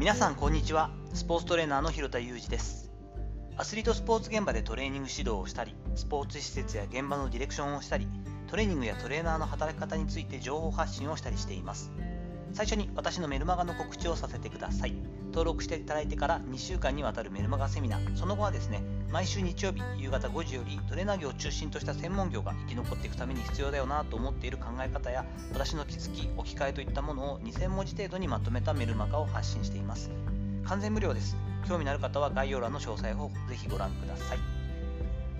皆さんこんにちは。スポーツトレーナーの広田裕二です。アスリートスポーツ現場でトレーニング指導をしたりスポーツ施設や現場のディレクションをしたりトレーニングやトレーナーの働き方について情報発信をしたりしています。最初に私のメルマガの告知をさせてください。登録していただいてから2週間にわたるメルマガセミナー。その後はですね毎週日曜日夕方5時よりトレーナー業を中心とした専門業が生き残っていくために必要だよなと思っている考え方や私の気づき置き換えといったものを2000文字程度にまとめたメルマガを発信しています。完全無料です。興味のある方は概要欄の詳細をぜひご覧ください。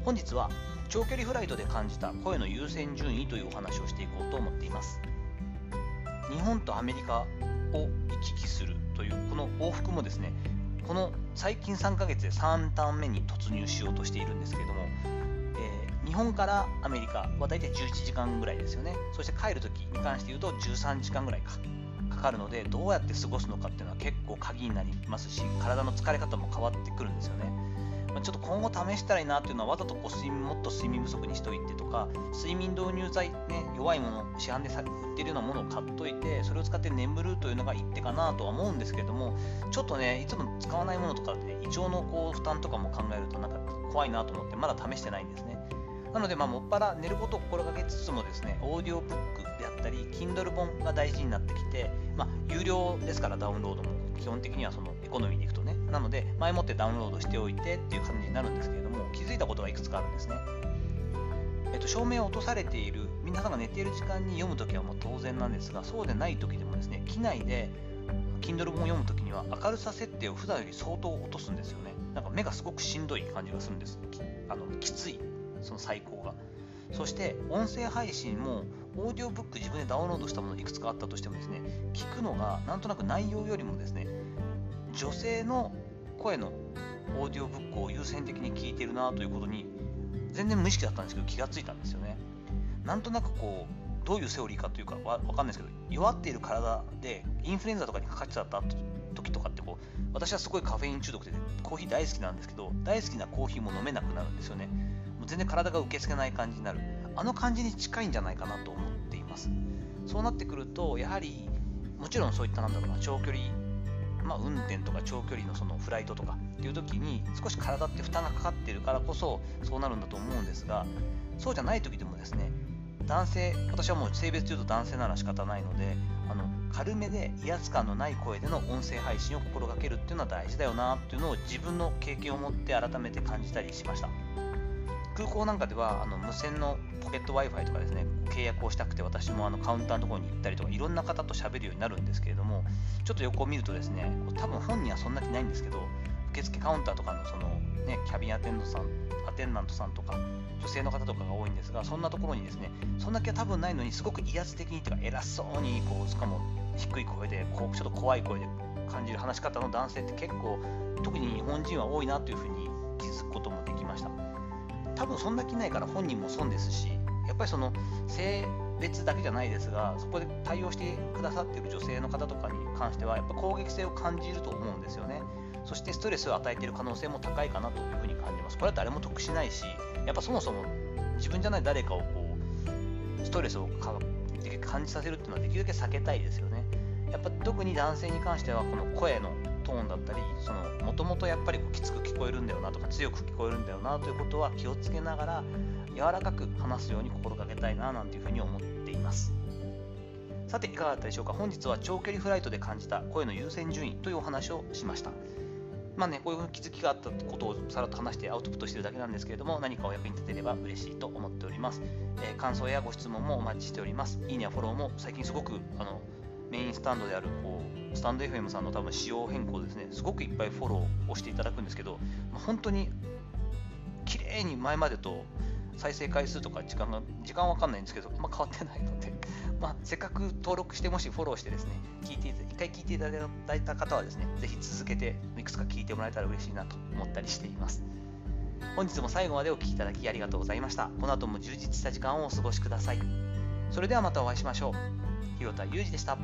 本日は長距離フライトで感じた声の優先順位というお話をしていこうと思っています。日本とアメリカを行き来するというこの往復もですねこの最近3ヶ月で3ターン目に突入しようとしているんですけれども、えー、日本からアメリカは大体11時間ぐらいですよね。そして帰るときに関して言うと13時間ぐらいかかかるのでどうやって過ごすのかっていうのは結構鍵になりますし体の疲れ方も変わってくるんですよね。まちょっと今後試したいなっていうのはわざとこう睡眠もっと睡眠不足にしといてとか睡眠導入剤、ね、弱いもの市販で売ってるようなものを買っといてそれを使って眠るというのが一手かなとは思うんですけれどもちょっとねいつも使わないものとかで胃腸のこう負担とかも考えるとなんか怖いなと思ってまだ試してないんですね。なので、まあ、もっぱら寝ることを心がけつつもですね、オーディオブックであったり、Kindle 本が大事になってきて、まあ、有料ですからダウンロードも基本的にはそのエコノミーでいくとね、なので、前もってダウンロードしておいてっていう感じになるんですけれども、気づいたことがいくつかあるんですね。えっと、照明を落とされている、皆さんが寝ている時間に読むときはもう当然なんですが、そうでないときでもですね、機内で Kindle 本を読むときには明るさ設定を普段より相当落とすんですよね。なんか目がすごくしんどい感じがするんです。あのきつい、その最高が。そして音声配信もオーディオブック自分でダウンロードしたものいくつかあったとしてもですね、聞くのがなんとなく内容よりもですね、女性の声のオーディオブックを優先的に聞いてるなということに全然無意識だったんですけど気がついたんですよね。なんとなくこうどういうセオリーかというかわかんないですけど弱っている体でインフルエンザとかにかかっちゃった時とかってこう私はすごいカフェイン中毒でコーヒー大好きなんですけど大好きなコーヒーも飲めなくなるんですよね。全然体が受け付けない感じになる。あの感じに近いんじゃないかなと思っています。そうなってくるとやはりもちろんそういったなんだろうな長距離まあ、運転とか長距離のそのフライトとかっていう時に少し体って負担がかかってるからこそそうなるんだと思うんですがそうじゃない時でもですね男性私はもう性別で言うと男性なら仕方ないのであの軽めで威圧感のない声での音声配信を心がけるっていうのは大事だよなっていうのを自分の経験を持って改めて感じたりしました空港なんかではあの無線のポケット Wi-Fi とかですね契約をしたくて私もあのカウンターのところに行ったりとかいろんな方と喋るようになるんですけれどもちょっと横を見るとですね多分本人はそんな気ないんですけど受付カウンターとかのその、ね、キャビンアテンドさんアテンダントさんとか女性の方とかが多いんですがそんなところにですねそんな気は多分ないのにすごく威圧的にというか偉そうにこうしかも低い声でこうちょっと怖い声で感じる話し方の男性って結構特に日本人は多いなというふうに気づくこともできました。多分そんな気ないから本人も損ですしやっぱりその性別だけじゃないですがそこで対応してくださっている女性の方とかに関してはやっぱ攻撃性を感じると思うんですよね。そしてストレスを与えている可能性も高いかなというふうに感じます。これは誰も得しないしやっぱそもそも自分じゃない誰かをこうストレスを感じさせるっていうのはできるだけ避けたいですよね。やっぱ特に男性に関してはこの声のトーンだったりもともとやっぱりこうきつく聞こえるんだよなとか強く聞こえるんだよなということは気をつけながら柔らかく話すように心がけたいななんていうふうに思っていますさていかがだったでしょうか本日は長距離フライトで感じた声の優先順位というお話をしましたまあね、こういう気づきがあったことをさらっと話してアウトプットしてるだけなんですけれども、何かお役に立てれば嬉しいと思っております。えー、感想やご質問もお待ちしております。いいねやフォローも最近すごくあのメインスタンドであるこうスタンド FM さんの多分仕様変更ですね、すごくいっぱいフォローをしていただくんですけど、まあ、本当に綺麗に前までと再生回数とか時間が、時間わかんないんですけど、まあ、変わってないので、まあ、せっかく登録して、もしフォローしてですね、聞いて、一回聞いていただいた方はですね、ぜひ続けていくつか聞いてもらえたら嬉しいなと思ったりしています。本日も最後までお聴きいただきありがとうございました。この後も充実した時間をお過ごしください。それではまたお会いしましょう。広田裕二でした。